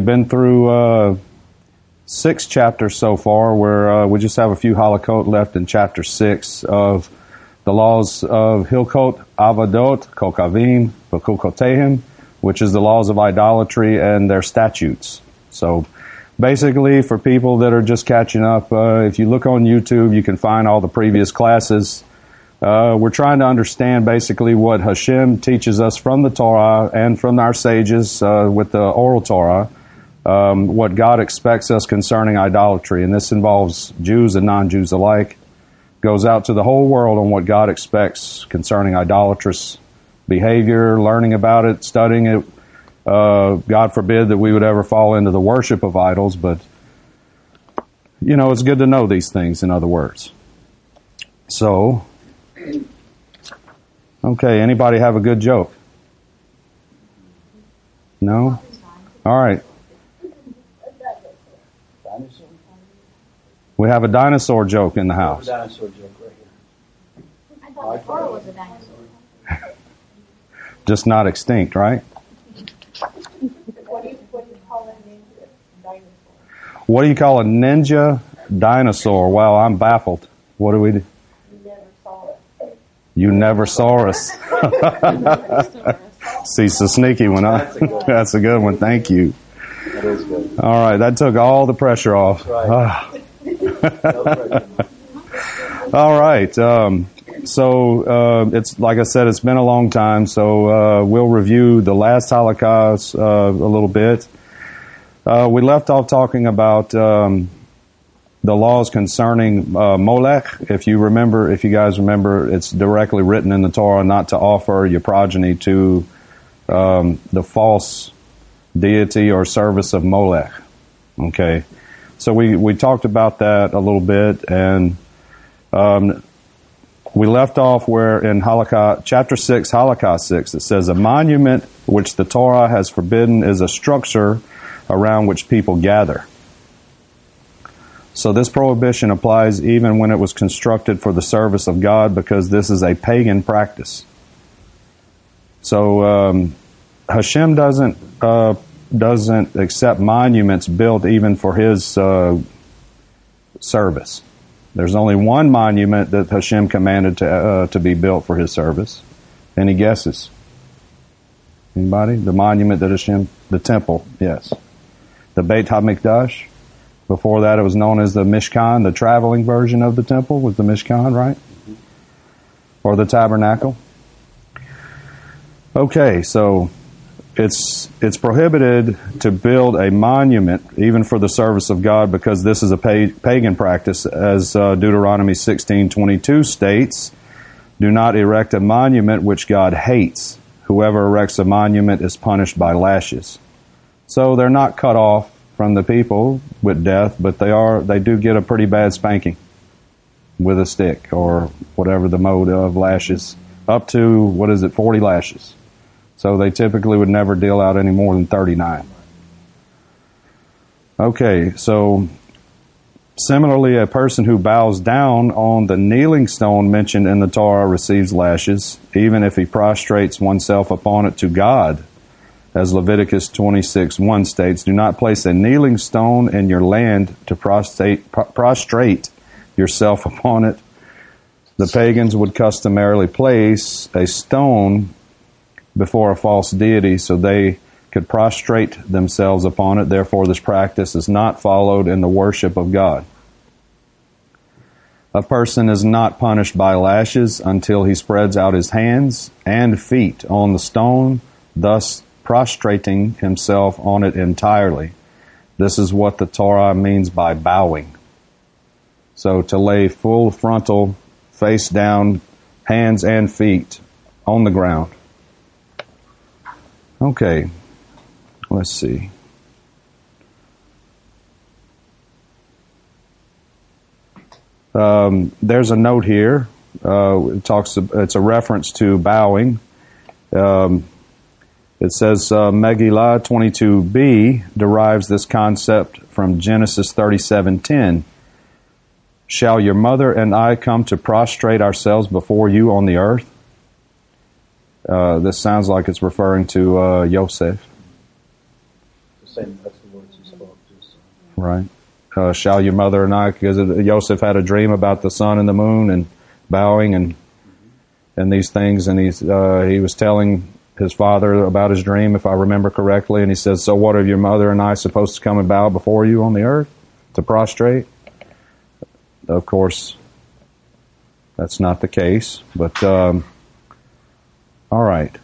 we've been through uh, six chapters so far, where uh, we just have a few halakot left in chapter six of the laws of Hilkot, Avodat, Kokavim, Bakukotehim, which is the laws of idolatry and their statutes. So basically, for people that are just catching up, uh, if you look on YouTube, you can find all the previous classes. Uh, we're trying to understand basically what Hashem teaches us from the Torah and from our sages uh, with the oral Torah, um, what God expects us concerning idolatry. And this involves Jews and non Jews alike. Goes out to the whole world on what God expects concerning idolatrous behavior, learning about it, studying it. Uh, God forbid that we would ever fall into the worship of idols, but you know, it's good to know these things, in other words. So, okay, anybody have a good joke? No? All right. We have a dinosaur joke in the house. Dinosaur joke right here. I thought the Torah was a dinosaur. Just not extinct, right? What do you, what do you call a ninja dinosaur? What do you call a ninja dinosaur? Wow, I'm baffled. What do we do? You never saw it. You never saw us. See, so sneaky one, huh? That's a good one. That's a good one. Thank you. That is good. All right, that took all the pressure off. Right. Ah. No pressure. All right. Um, so uh, it's like I said, it's been a long time. So uh, we'll review the last Halakhot uh, a little bit. Uh, we left off talking about um, the laws concerning uh, Molech. If you remember, if you guys remember, it's directly written in the Torah not to offer your progeny to um, the false deity or service of Molech. Okay. So we, we talked about that a little bit and um, we left off where in Halakhot, chapter 6, Halakha 6, it says, A monument which the Torah has forbidden is a structure around which people gather. So this prohibition applies even when it was constructed for the service of God because this is a pagan practice. So um, Hashem doesn't uh, doesn't accept monuments built even for His uh, service. There's only one monument that Hashem commanded to uh, to be built for His service. Any guesses? Anybody? The monument that Hashem, the temple, yes, the Beit Hamikdash. Before that, it was known as the Mishkan. The traveling version of the temple was the Mishkan, right? Or the tabernacle. Okay, so it's it's prohibited to build a monument even for the service of God because this is a pa- pagan practice, as uh, Deuteronomy sixteen twenty two states. Do not erect a monument which God hates. Whoever erects a monument is punished by lashes. So they're not cut off from the people with death, but they are they do get a pretty bad spanking with a stick or whatever the mode of lashes, up to what is it, forty lashes. So they typically would never deal out any more than 39. Okay, so similarly, a person who bows down on the kneeling stone mentioned in the Torah receives lashes, even if he prostrates oneself upon it to God. As Leviticus 26 1 states, do not place a kneeling stone in your land to prostrate, prostrate yourself upon it. The pagans would customarily place a stone before a false deity so they could prostrate themselves upon it. Therefore, this practice is not followed in the worship of God. A person is not punished by lashes until he spreads out his hands and feet on the stone, thus prostrating himself on it entirely. This is what the Torah means by bowing. So to lay full frontal, face down, hands and feet on the ground. Okay, let's see. Um, there's a note here. Uh, it talks. It's a reference to bowing. Um, it says uh, Megillah 22b derives this concept from Genesis 37:10. Shall your mother and I come to prostrate ourselves before you on the earth? Uh, this sounds like it's referring to uh, Yosef. Same, that's the Right. Uh, shall your mother and I, because Joseph had a dream about the sun and the moon and bowing and and these things, and he's uh, he was telling his father about his dream, if I remember correctly, and he says, "So what are your mother and I supposed to come and bow before you on the earth to prostrate?" Of course, that's not the case, but um, all right.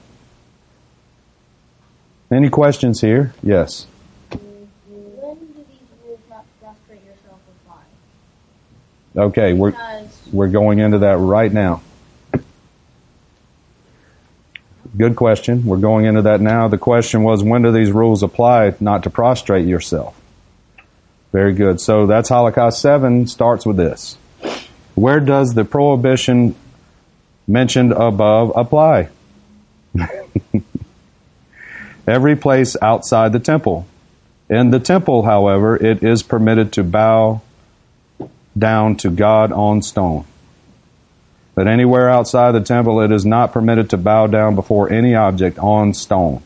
Any questions here? Yes. When do these rules not to prostrate yourself apply? Okay, we're we're going into that right now. Good question. We're going into that now. The question was, when do these rules apply not to prostrate yourself? Very good. So that's Halakha 7 starts with this. Where does the prohibition mentioned above apply? Every place outside the temple. In the temple, however, it is permitted to bow down to God on stone. But anywhere outside the temple, it is not permitted to bow down before any object on stone.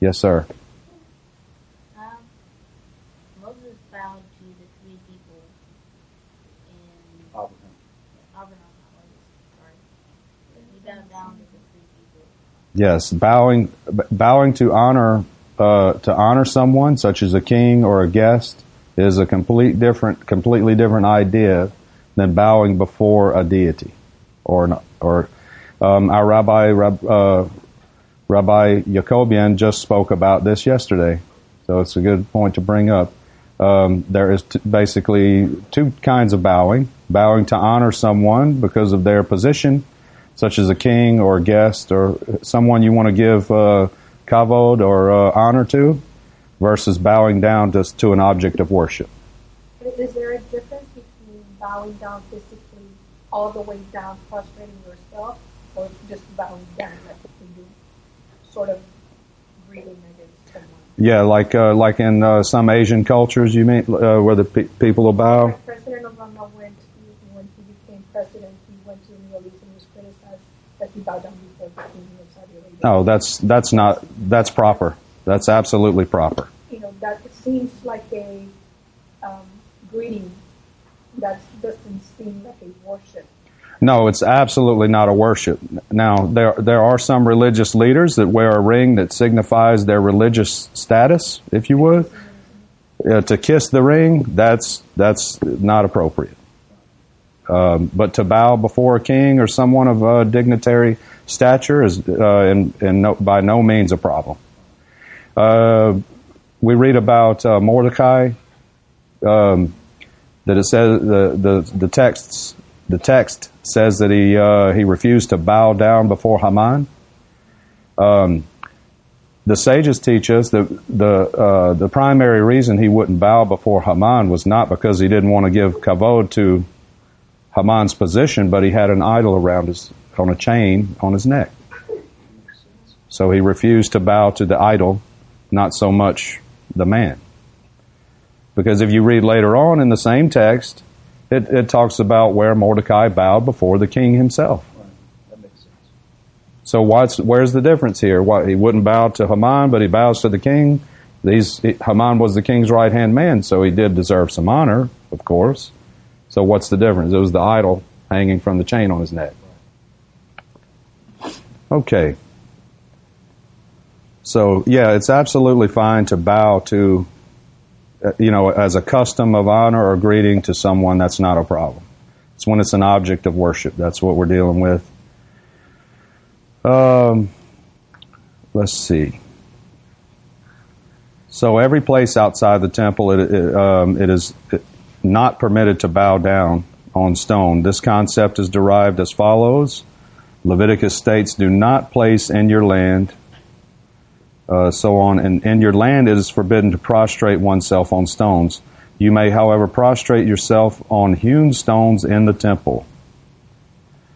Yes, sir. um, Moses bowed to the three people in Abraham. Abraham, not Moses, sorry. He bowed down to the three people. Yes, bowing, bowing to honor, uh, to honor someone, such as a king or a guest, is a complete different, completely different idea than bowing before a deity, or or um, our rabbi, Rab, uh, Rabbi Jacobian just spoke about this yesterday, so it's a good point to bring up. Um, there is t- basically two kinds of bowing: bowing to honor someone because of their position, such as a king or a guest or someone you want to give uh, kavod or uh, honor to, versus bowing down to, to an object of worship. Is there a difference between bowing down physically all the way down, prostrating yourself, or just bowing down like you sort of against someone? Yeah, like uh, like in uh, some Asian cultures, you mean uh, where the pe- people will bow. President Obama went to, when he became president, he went to the Middle East and was criticized that he bowed down before the king of Saudi Arabia. Oh, that's that's not that's proper. That's absolutely proper. You know, that it seems like a um, greeting that doesn't seem like a worship. No, it's absolutely not a worship. Now, there there are some religious leaders that wear a ring that signifies their religious status, if you would. Uh, to kiss the ring, that's that's not appropriate. Um, but to bow before a king or someone of dignitary stature is uh, in no, by no means a problem. Uh, we read about uh, Mordecai um, that it says the, the the texts the text says that he uh, he refused to bow down before Haman. Um, the sages teach us that the uh, the primary reason he wouldn't bow before Haman was not because he didn't want to give kavod to Haman's position, but he had an idol around his on a chain on his neck. So he refused to bow to the idol, not so much the man. Because if you read later on in the same text, it, it talks about where Mordecai bowed before the king himself. So what's where's the difference here? What he wouldn't bow to Haman, but he bows to the king. These Haman was the king's right hand man, so he did deserve some honor, of course. So what's the difference? It was the idol hanging from the chain on his neck. Okay. So yeah, it's absolutely fine to bow to, uh, you know, as a custom of honor or greeting to someone. That's not a problem. It's when it's an object of worship. That's what we're dealing with. Um, let's see. So every place outside the temple, it, it, um, it is not permitted to bow down on stone. This concept is derived as follows. Leviticus states, do not place in your land, uh, so on, and in your land it is forbidden to prostrate oneself on stones. You may, however, prostrate yourself on hewn stones in the temple.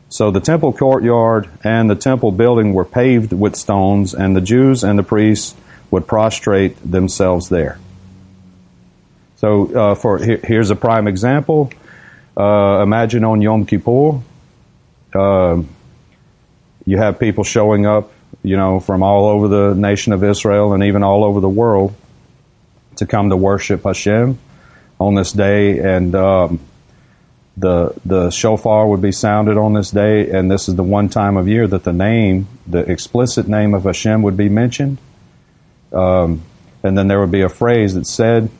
So the temple courtyard and the temple building were paved with stones, and the Jews and the priests would prostrate themselves there. So, uh, for here, here's a prime example. Uh, imagine on Yom Kippur, uh, you have people showing up, you know, from all over the nation of Israel and even all over the world to come to worship Hashem on this day, and um, the the shofar would be sounded on this day, and this is the one time of year that the name, the explicit name of Hashem, would be mentioned. Um, and then there would be a phrase that said,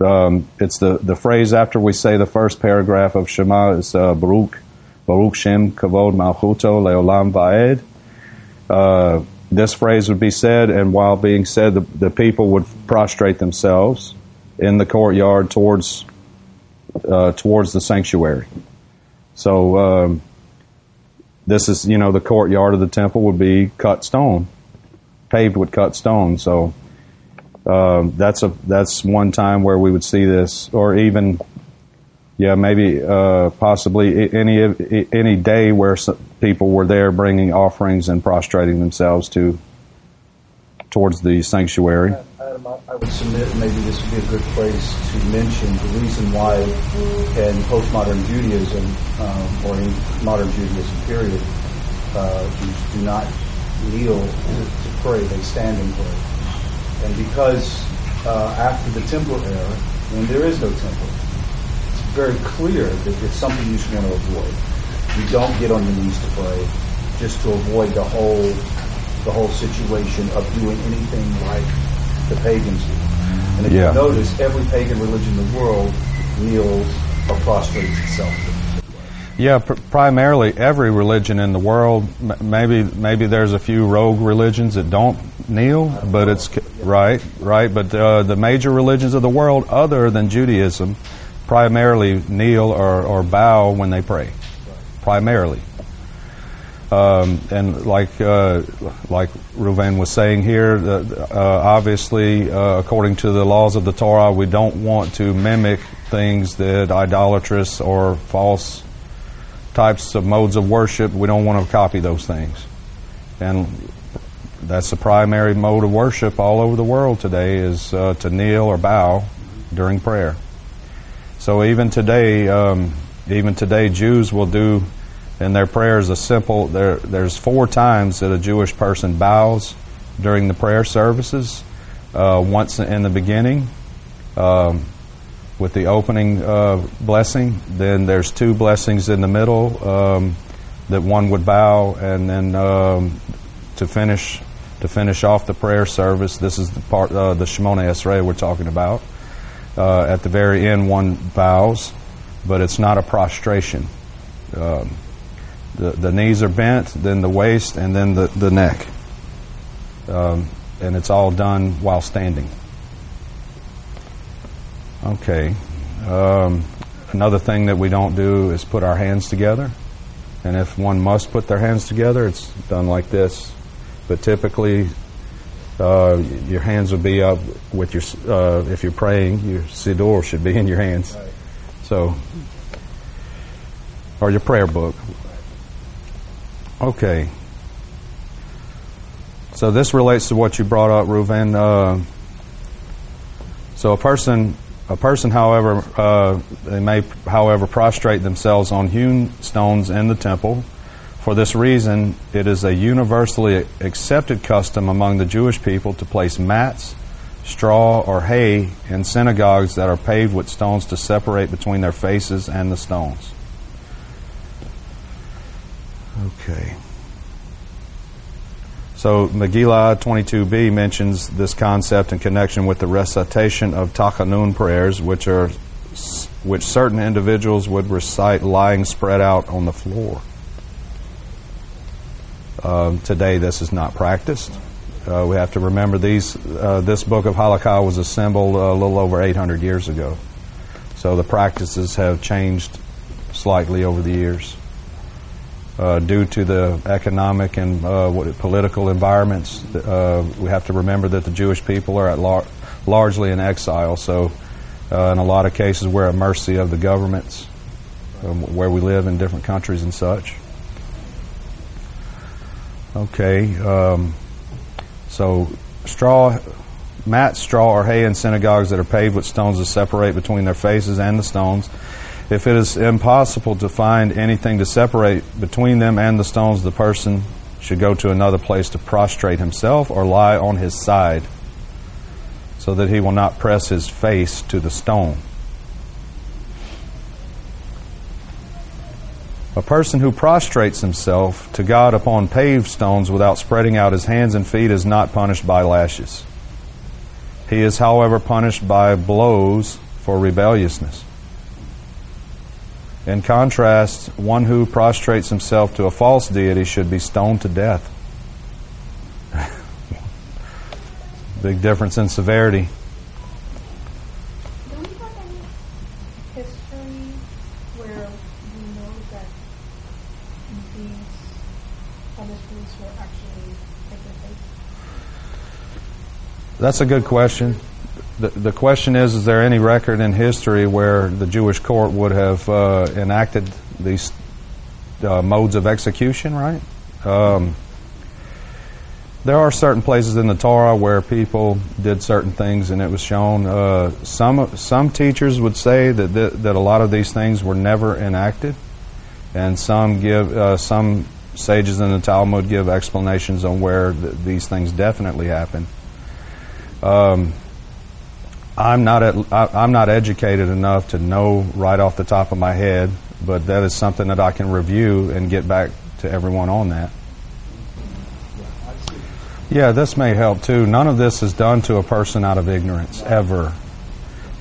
um, it's the, the phrase after we say the first paragraph of Shema is uh, Baruch, Baruch Shem Kavod Malchuto Leolam Vaed. Uh, this phrase would be said, and while being said, the, the people would prostrate themselves in the courtyard towards uh, towards the sanctuary. So um, this is, you know, the courtyard of the temple would be cut stone, paved with cut stone. So um, that's a that's one time where we would see this, or even, yeah, maybe uh, possibly any any day where people were there bringing offerings and prostrating themselves to towards the sanctuary. I would submit maybe this would be a good place to mention the reason why in postmodern Judaism um, or in modern Judaism period, uh, Jews do not kneel to pray; they stand and pray. And because uh, after the temple era, when there is no temple, it's very clear that it's something you should want to avoid. You don't get on your knees to pray just to avoid the whole the whole situation of doing anything like the pagans do. And if Yeah. you notice, every pagan religion in the world kneels or prostrates itself. Yeah, pr- primarily every religion in the world. M- maybe maybe there's a few rogue religions that don't kneel, but it's right, right. But uh, the major religions of the world, other than Judaism, primarily kneel or, or bow when they pray. Primarily. Um, and like uh, like Reuven was saying here, uh, obviously, uh, according to the laws of the Torah, we don't want to mimic things that idolatrous or false types of modes of worship. We don't want to copy those things, and that's the primary mode of worship all over the world today is uh, to kneel or bow during prayer. So even today, um, even today, Jews will do in their prayers a simple. There, there's four times that a Jewish person bows during the prayer services. Uh, once in the beginning, um, with the opening uh, blessing. Then there's two blessings in the middle um, that one would bow, and then um, to finish to finish off the prayer service. This is the part uh, the Shemona Esrei we're talking about. Uh, at the very end, one bows, but it's not a prostration. Um, the, the knees are bent, then the waist, and then the, the neck. Um, and it's all done while standing. Okay. Um, another thing that we don't do is put our hands together. And if one must put their hands together, it's done like this. But typically, uh, your hands will be up with your, uh, if you're praying, your siddur should be in your hands. So, or your prayer book. Okay. So this relates to what you brought up, Reuven. Uh, so a person, a person, however, uh, they may, however, prostrate themselves on hewn stones in the temple. For this reason, it is a universally accepted custom among the Jewish people to place mats, straw, or hay in synagogues that are paved with stones to separate between their faces and the stones. Okay. So Megillah 22b mentions this concept in connection with the recitation of Tachanun prayers, which are which certain individuals would recite lying spread out on the floor. Um, today, this is not practiced. Uh, we have to remember these. Uh, this book of Halakha was assembled a little over 800 years ago, so the practices have changed slightly over the years uh, due to the economic and uh, what, political environments. Uh, we have to remember that the Jewish people are at lar- largely in exile, so uh, in a lot of cases we're at mercy of the governments um, where we live in different countries and such. Okay, um, so straw, mat, straw, or hay in synagogues that are paved with stones to separate between their faces and the stones. If it is impossible to find anything to separate between them and the stones, the person should go to another place to prostrate himself or lie on his side. so that he will not press his face to the stone. A person who prostrates himself to God upon paved stones without spreading out his hands and feet is not punished by lashes. He is, however, punished by blows for rebelliousness. In contrast, one who prostrates himself to a false deity should be stoned to death. Big difference in severity. Do we have any history where we know that these punishments were actually taking place? That's a good question. The, the question is, is there any record in history where the Jewish court would have uh, enacted these uh, modes of execution, right? Um, there are certain places in the Torah where people did certain things and it was shown. Uh, some some teachers would say that th- that a lot of these things were never enacted, and some give uh, some sages in the Talmud give explanations on where th- these things definitely happened. Um, I'm not at, I, am not educated enough to know right off the top of my head, but that is something that I can review and get back to everyone on that. Yeah, this may help too. None of this is done to a person out of ignorance, ever.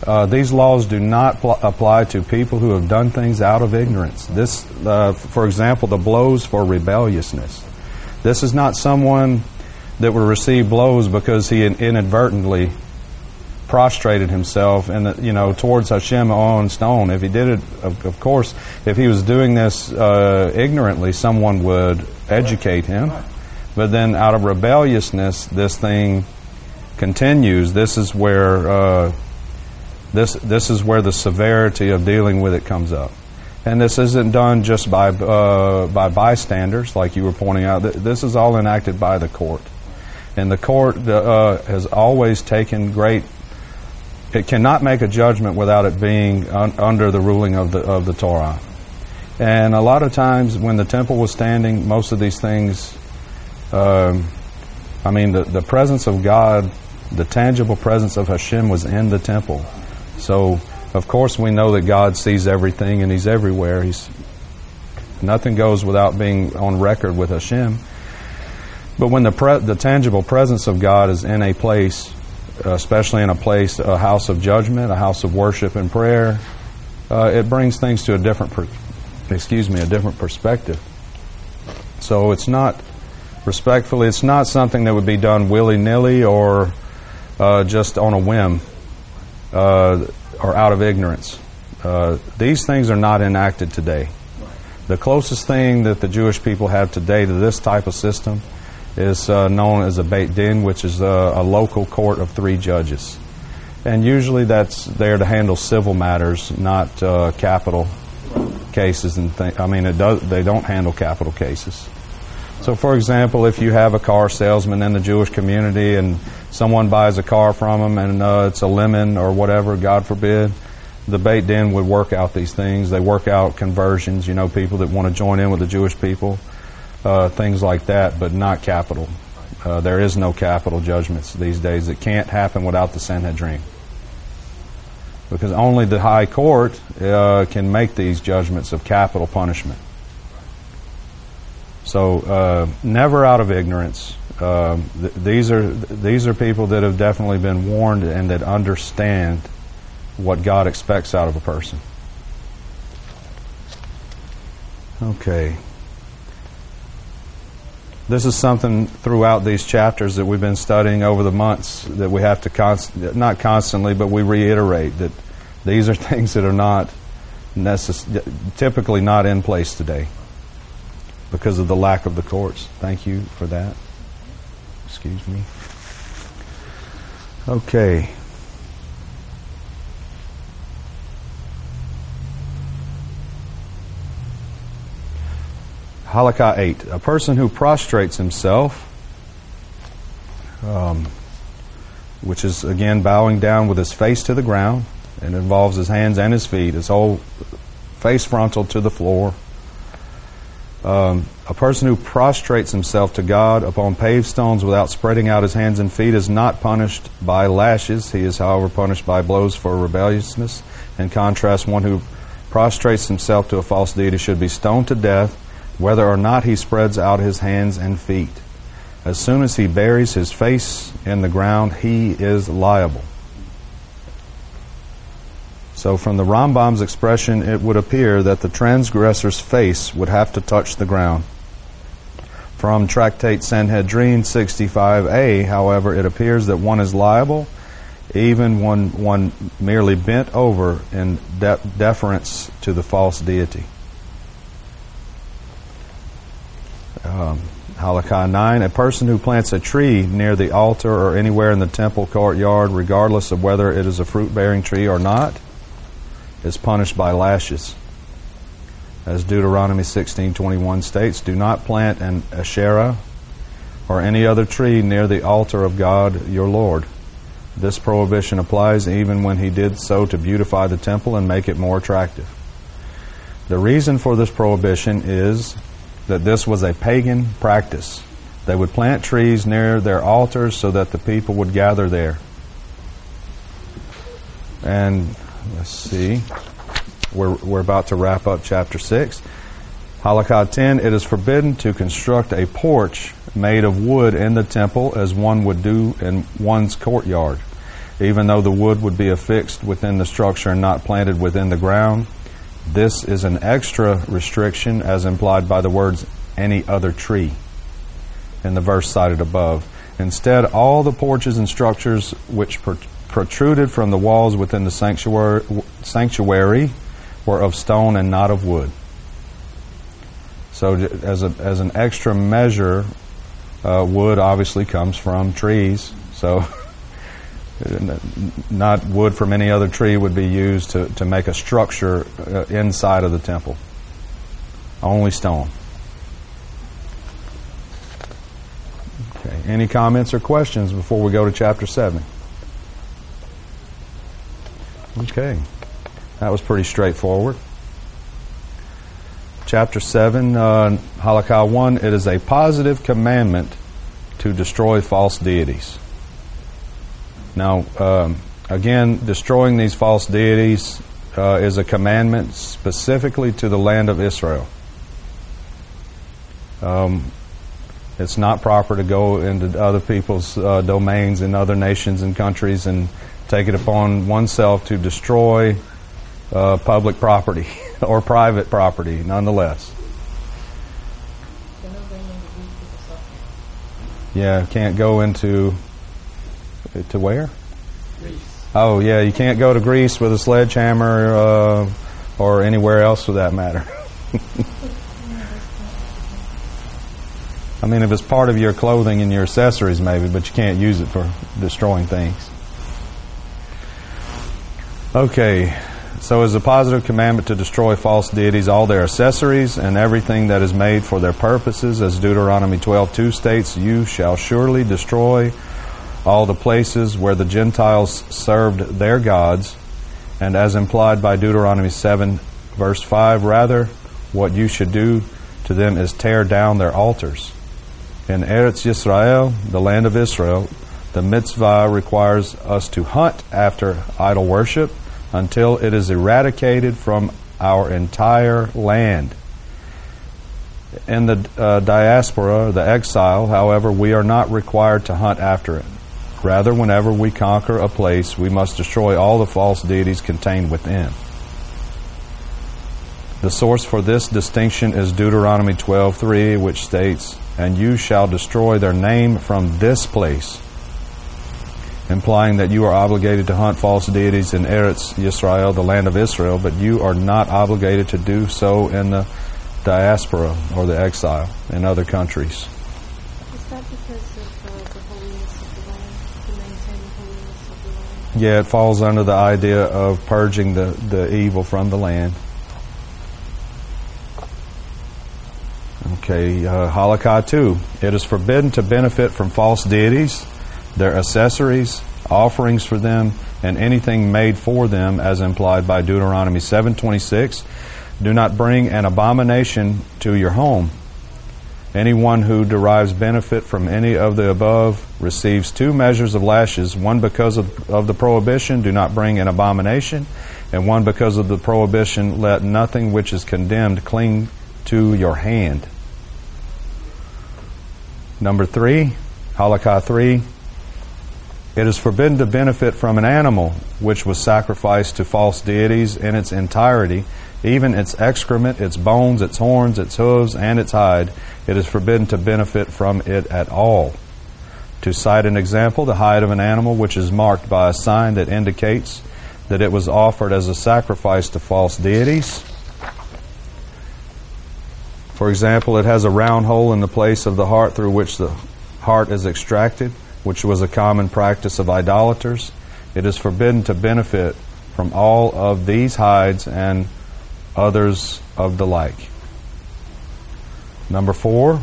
Uh, these laws do not pl- apply to people who have done things out of ignorance. This, uh, for example, the blows for rebelliousness. This is not someone that would receive blows because he inadvertently prostrated himself and you know towards Hashem on stone. If he did it, of, of course, if he was doing this uh, ignorantly, someone would educate him. But then, out of rebelliousness, this thing continues. This is where uh, this this is where the severity of dealing with it comes up. And this isn't done just by uh, by bystanders, like you were pointing out. This is all enacted by the court, and the court uh, has always taken great. It cannot make a judgment without it being un- under the ruling of the of the Torah. And a lot of times, when the temple was standing, most of these things um, I mean, the, the presence of God, the tangible presence of Hashem was in the temple. So, of course, we know that God sees everything and He's everywhere. He's nothing goes without being on record with Hashem. But when the pre- the tangible presence of God is in a place, especially in a place, a house of judgment, a house of worship and prayer, uh, it brings things to a different, per- excuse me, a different perspective. So it's not respectfully, it's not something that would be done willy nilly or uh, just on a whim uh, or out of ignorance. Uh, these things are not enacted today. The closest thing that the Jewish people have today to this type of system is uh, known as a Beit Din, which is a, a, local court of three judges. And usually that's there to handle civil matters, not uh, capital cases and. I mean, does, they don't handle capital cases. So, for example, if you have a car salesman in the Jewish community and someone buys a car from him and uh, it's a lemon or whatever, God forbid, the Beit Din would work out these things. They work out conversions, you know, people that want to join in with the Jewish people, uh, things like that, but not capital. Uh, there is no capital judgments these days. It can't happen without the Sanhedrin. Because only the high court uh, can make these judgments of capital punishment. So uh, never out of ignorance. Uh, th- these are these are people that have definitely been warned and that understand what God expects out of a person. Okay. This is something throughout these chapters that we've been studying over the months that we have to const- not constantly, but we reiterate that these are things that are not necess- typically not in place today because of the lack of the courts. Thank you for that. Excuse me. Okay. Halakha 8. A person who prostrates himself, um, which is again bowing down with his face to the ground, and involves his hands and his feet, his whole face frontal to the floor Um, a person who prostrates himself to God upon paved stones without spreading out his hands and feet is not punished by lashes. He is, however, punished by blows for rebelliousness. In contrast, one who prostrates himself to a false deity should be stoned to death, whether or not he spreads out his hands and feet. As soon as he buries his face in the ground, he is liable. So, from the Rambam's expression, it would appear that the transgressor's face would have to touch the ground. From Tractate Sanhedrin 65a, however, it appears that one is liable even when one merely bent over in de- deference to the false deity. Um, Halakha 9 A person who plants a tree near the altar or anywhere in the temple courtyard, regardless of whether it is a fruit bearing tree or not, is punished by lashes. As Deuteronomy 16:21 states, do not plant an asherah or any other tree near the altar of God your Lord. This prohibition applies even when he did so to beautify the temple and make it more attractive. The reason for this prohibition is that this was a pagan practice. They would plant trees near their altars so that the people would gather there. And let's see, we're, we're about to wrap up chapter 6. Halakha 10 It is forbidden to construct a porch made of wood in the temple as one would do in one's courtyard, even though the wood would be affixed within the structure and not planted within the ground. This is an extra restriction as implied by the words any other tree in the verse cited above. Instead, all the porches and structures which protruded from the walls within the sanctuary, sanctuary were of stone and not of wood. So, as, a, as an extra measure, uh, wood obviously comes from trees. So, not wood from any other tree would be used to, to make a structure uh, inside of the temple. Only stone. Okay. Any comments or questions before we go to chapter 7? Okay. That was pretty straightforward. Chapter 7, uh, Halakha 1, it is a positive commandment to destroy false deities. Now, um, again, destroying these false deities uh, is a commandment specifically to the land of Israel. Um, it's not proper to go into other people's uh, domains in other nations and countries and take it upon oneself to destroy uh, public property or private property, nonetheless. Yeah, can't go into to where? Greece. Oh yeah, you can't go to Greece with a sledgehammer uh, or anywhere else for that matter. I mean, if it's part of your clothing and your accessories, maybe, but you can't use it for destroying things. Okay, so as a positive commandment to destroy false deities, all their accessories and everything that is made for their purposes, as Deuteronomy 12:2 states, "You shall surely destroy all the places where the Gentiles served their gods." And as implied by Deuteronomy 7 verse 5, rather what you should do to them is tear down their altars. In Eretz Yisrael, the land of Israel, the mitzvah requires us to hunt after idol worship until it is eradicated from our entire land. In the uh, diaspora, the exile, however, we are not required to hunt after it. Rather, whenever we conquer a place, we must destroy all the false deities contained within. The source for this distinction is Deuteronomy 12:3, which states, "And you shall destroy their name from this place." implying that you are obligated to hunt false deities in Eretz Yisrael, the land of Israel, but you are not obligated to do so in the diaspora or the exile in other countries. Yeah, it falls under the idea of purging the, the evil from the land. Okay, uh, Halakha 2. It is forbidden to benefit from false deities their accessories, offerings for them, and anything made for them as implied by Deuteronomy 7:26. Do not bring an abomination to your home. Anyone who derives benefit from any of the above receives two measures of lashes, one because of, of the prohibition, do not bring an abomination, and one because of the prohibition, let nothing which is condemned cling to your hand. Number three, Halakha 3. It is forbidden to benefit from an animal which was sacrificed to false deities in its entirety, even its excrement, its bones, its horns, its hooves, and its hide. It is forbidden to benefit from it at all. To cite an example, the hide of an animal which is marked by a sign that indicates that it was offered as a sacrifice to false deities. For example, it has a round hole in the place of the heart through which the heart is extracted which was a common practice of idolaters. It is forbidden to benefit from all of these hides and others of the like. Number four,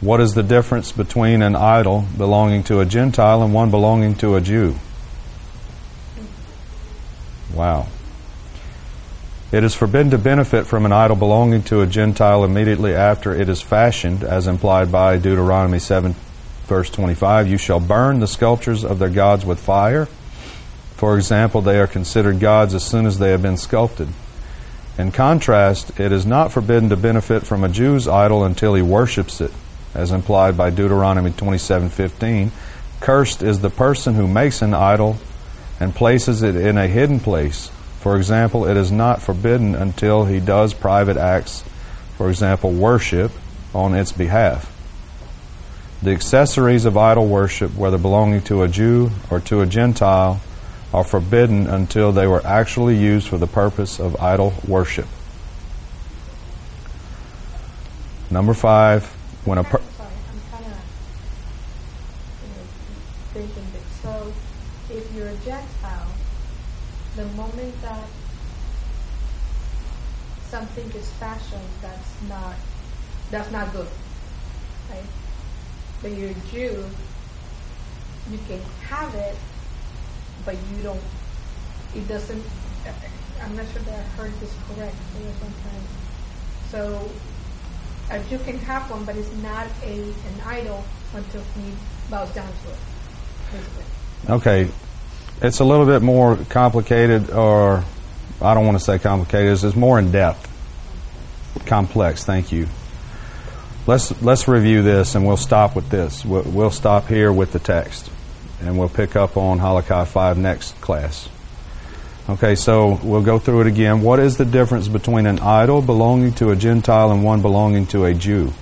what is the difference between an idol belonging to a Gentile and one belonging to a Jew? Wow. It is forbidden to benefit from an idol belonging to a Gentile immediately after it is fashioned, as implied by Deuteronomy 7 Verse 25 You shall burn the sculptures of their gods with fire. For example, they are considered gods as soon as they have been sculpted. In contrast, it is not forbidden to benefit from a Jew's idol until he worships it, as implied by Deuteronomy 27:15. Cursed is the person who makes an idol and places it in a hidden place. For example, it is not forbidden until he does private acts, for example, worship, on its behalf. The accessories of idol worship, whether belonging to a Jew or to a Gentile, are forbidden until they were actually used for the purpose of idol worship. Number five, when a per- Sorry, I'm kind of you thinking this. So, if you're a Gentile, the moment that something is fashioned, that's not that's not good, right? But you're a Jew, you can have it, but you don't. It doesn't. I'm not sure that I heard this correct. Sometimes, so uh, a Jew can have one, but it's not a an idol until he bows down to it. Basically. Okay, it's a little bit more complicated, or I don't want to say complicated. It's more in depth, complex. Thank you. Let's let's review this, and we'll stop with this. We'll, we'll stop here with the text, and we'll pick up on Halakha five next class. Okay, so we'll go through it again. What is the difference between an idol belonging to a Gentile and one belonging to a Jew?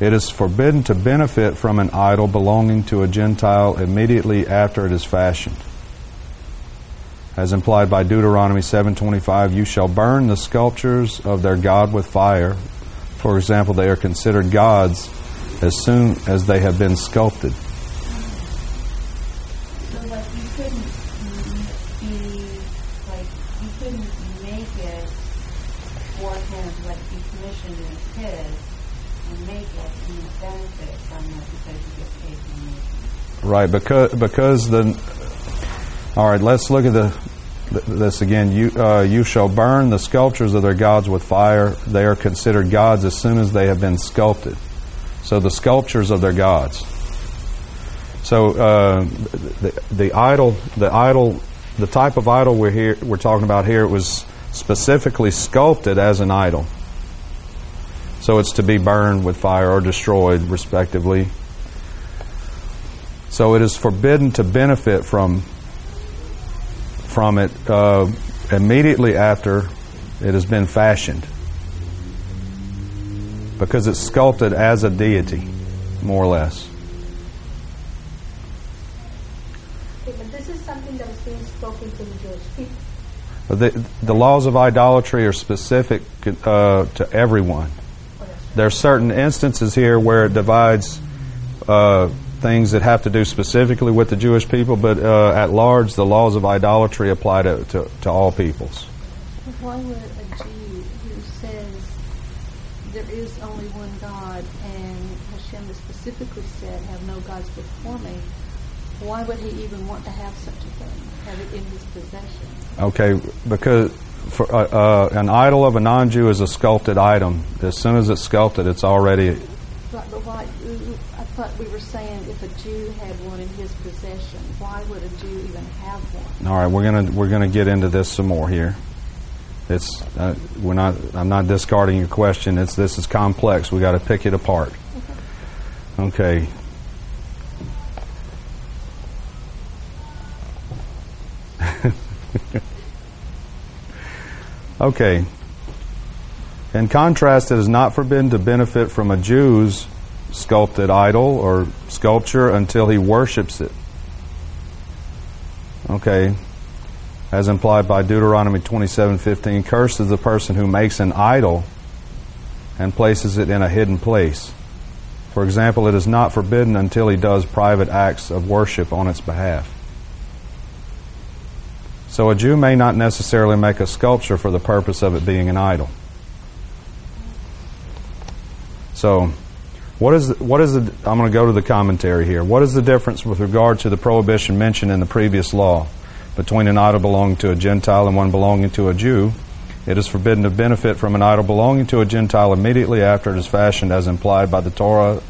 It is forbidden to benefit from an idol belonging to a Gentile immediately after it is fashioned. As implied by Deuteronomy 7:25, you shall burn the sculptures of their god with fire, for example, they are considered gods as soon as they have been sculpted. Right, because because the. All right, let's look at the this again. You uh, you shall burn the sculptures of their gods with fire. They are considered gods as soon as they have been sculpted. So the sculptures of their gods. So uh, the, the idol, the idol, the type of idol we're here we're talking about here was specifically sculpted as an idol. So it's to be burned with fire or destroyed, respectively. So it is forbidden to benefit from from it uh, immediately after it has been fashioned because it's sculpted as a deity, more or less. Okay, but this is something that is being spoken to the Jewish people. But the, the laws of idolatry are specific uh, to everyone. There are certain instances here where it divides uh, things that have to do specifically with the Jewish people, but uh, at large, the laws of idolatry apply to, to, to all peoples. Why would a Jew who says there is only one God and Hashem has specifically said, have no gods before me, why would he even want to have such a thing, have it in his possession? Okay, because for, uh, uh, an idol of a non-Jew is a sculpted item. As soon as it's sculpted, it's already Right, but why, Thought we were saying if a Jew had one in his possession, why would a Jew even have one? all right. We're gonna we're gonna get into this some more here. It's uh, we're not. I'm not discarding your question. It's this is complex. We got to pick it apart. Okay. okay. In contrast, it is not forbidden to benefit from a Jew's sculpted idol or sculpture until he worships it. Okay. As implied by Deuteronomy 27:15, cursed is the person who makes an idol and places it in a hidden place. For example, it is not forbidden until he does private acts of worship on its behalf. So a Jew may not necessarily make a sculpture for the purpose of it being an idol. So, what is what is the? I'm going to go to the commentary here. What is the difference with regard to the prohibition mentioned in the previous law between an idol belonging to a Gentile and one belonging to a Jew? It is forbidden to benefit from an idol belonging to a Gentile immediately after it is fashioned, as implied by the Torah's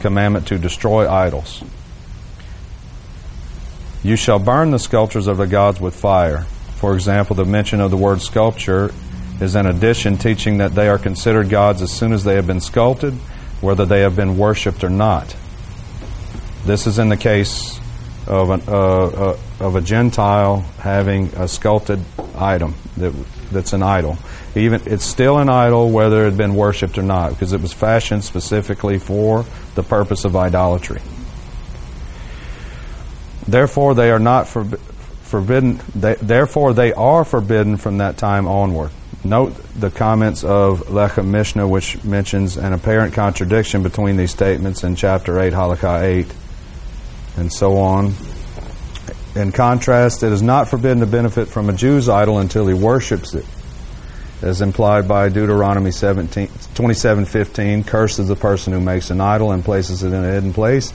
commandment to destroy idols. You shall burn the sculptures of the gods with fire. For example, the mention of the word sculpture is an addition teaching that they are considered gods as soon as they have been sculpted, whether they have been worshipped or not. This is in the case of, an, uh, uh, of a Gentile having a sculpted item that, that's an idol. Even it's still an idol whether it had been worshipped or not, because it was fashioned specifically for the purpose of idolatry. Therefore, they are not forbi- forbidden. They, therefore, they are forbidden from that time onward. Note the comments of Lechem Mishnah, which mentions an apparent contradiction between these statements in chapter 8, Halakha 8, and so on. In contrast, it is not forbidden to benefit from a Jew's idol until he worships it, as implied by Deuteronomy 17, 27:15. Cursed is the person who makes an idol and places it in a hidden place.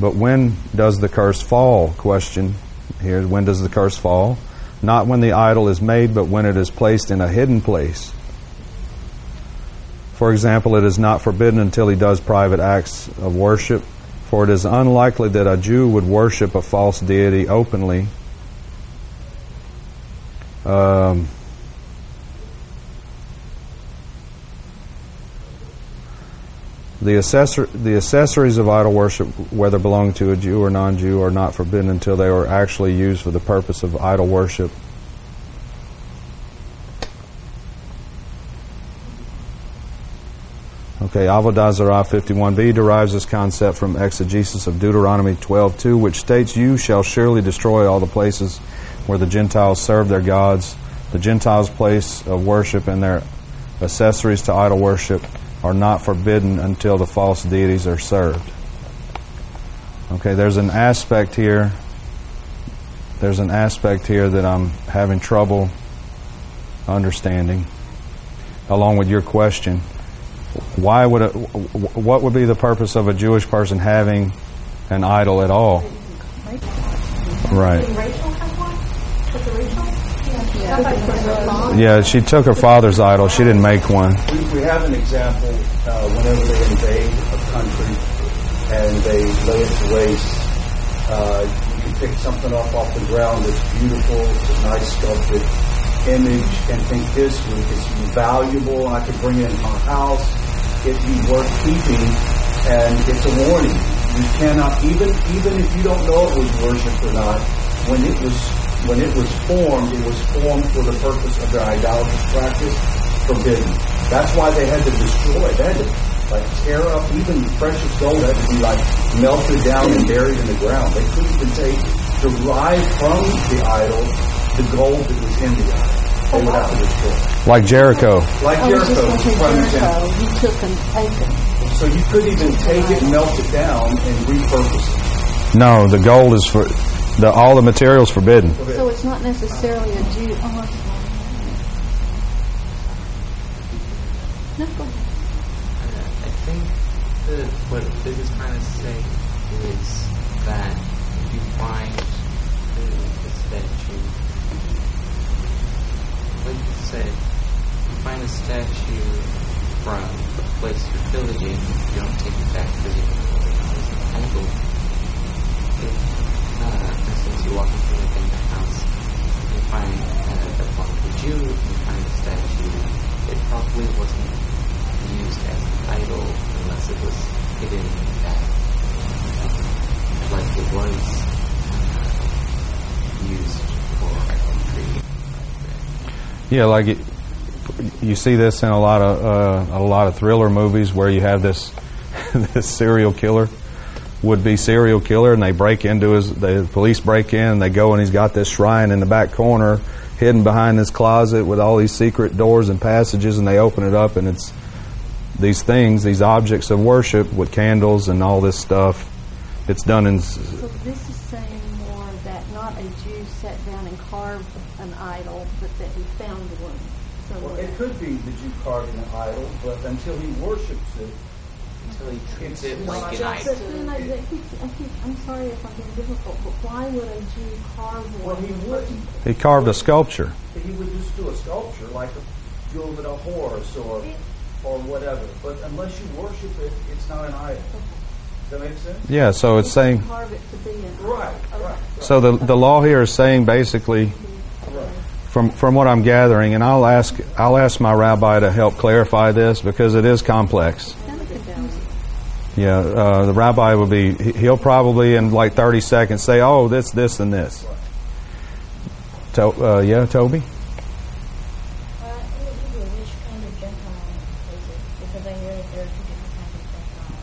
But when does the curse fall? Question here: When does the curse fall? Not when the idol is made, but when it is placed in a hidden place. For example, it is not forbidden until he does private acts of worship, for it is unlikely that a Jew would worship a false deity openly. Um, the, accessor- the accessories of idol worship, whether belonging to a Jew or non Jew, are not forbidden until they are actually used for the purpose of idol worship. Okay, Avodah Zarah 51b derives this concept from exegesis of Deuteronomy 12:2, which states, "You shall surely destroy all the places where the Gentiles serve their gods. The Gentiles' place of worship and their accessories to idol worship are not forbidden until the false deities are served." Okay, there's an aspect here. There's an aspect here that I'm having trouble understanding, along with your question why would it, what would be the purpose of a Jewish person having an idol at all? Right. Yeah, she took her father's idol. She didn't make one. We, we have an example uh, whenever they invade a country and they lay it to waste. Uh, you can pick something up off the ground that's beautiful, it's a nice sculpted image, and think this is valuable. I could bring it in my house. It'd be worth keeping, and it's a warning. You cannot even even if you don't know it was worshipped or not. When it was when it was formed, it was formed for the purpose of their idolatrous practice, forbidden. That's why they had to destroy. They had to like tear up even the precious gold had to be like melted down and buried in the ground. They couldn't even take derive from the idol the gold that was in the idol. They would have to destroy. Like Jericho. Like oh, I was just Jericho, going to Jericho, example. you took and taken. So you couldn't even take it, melt it down, and repurpose it. No, the gold is for the all the materials forbidden. So it's not necessarily a Jew. Oh, No, go ahead. I think that what this is trying to say is that if you find the, the statue, like you said, you find a statue from a place you're pillaging, you don't take it back physically as an idol. If, uh, you walk into in the house, you find uh, a block Jew, you find a statue, it probably wasn't used as an idol unless it was hidden that, like it was uh, used for idolatry. Yeah, like it, you see this in a lot of uh, a lot of thriller movies where you have this this serial killer would be serial killer and they break into his the police break in and they go and he's got this shrine in the back corner hidden behind this closet with all these secret doors and passages and they open it up and it's these things these objects of worship with candles and all this stuff it's done in So this is saying more that not a Jew sat down and carved an idol, but that he found one. So Well, it could be that you carved an idol, but until he worships it, Until he treats it like an just- idol. But then I, I keep, I keep, I'm sorry if I'm being difficult, but why would a Jew carve well, he wouldn't. he carved a sculpture He would just do a sculpture like a jewel a horse or or whatever. But unless you worship it, it's not an idol. Does that make sense? yeah so it's saying carve it to be an Right, right, right. So the the law here is saying basically, from from what I'm gathering, and I'll ask I'll ask my rabbi to help clarify this because it is complex. Yeah, uh, the rabbi will be he- he'll probably in like 30 seconds say, "Oh, this, this, and this." To, uh, yeah, Toby.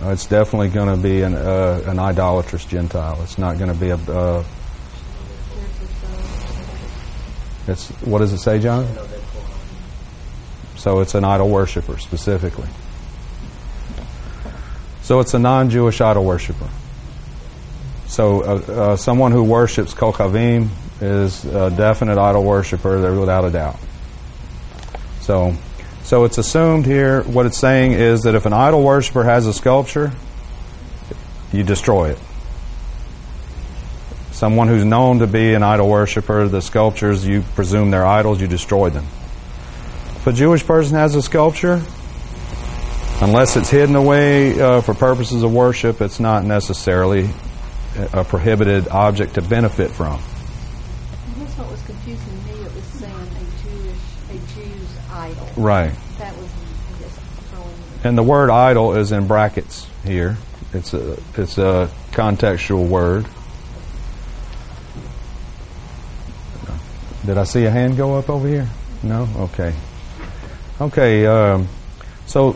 Uh, it's definitely going to be an uh, an idolatrous Gentile. It's not going to be a. Uh, it's what does it say, John? So it's an idol worshiper specifically. So it's a non-Jewish idol worshiper. So uh, uh, someone who worships Kokavim is a definite idol worshiper, without a doubt. So, so it's assumed here. What it's saying is that if an idol worshiper has a sculpture, you destroy it. Someone who's known to be an idol worshiper, the sculptures you presume they're idols, you destroy them. If a Jewish person has a sculpture, unless it's hidden away uh, for purposes of worship, it's not necessarily a prohibited object to benefit from. And That's what was confusing me. It was saying a Jewish, a Jew's idol. Right. That was, throwing. And the word idol is in brackets here. It's a it's a contextual word. Did I see a hand go up over here? No. Okay. Okay. Um, so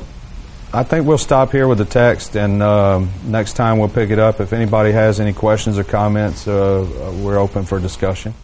I think we'll stop here with the text, and um, next time we'll pick it up. If anybody has any questions or comments, uh, we're open for discussion.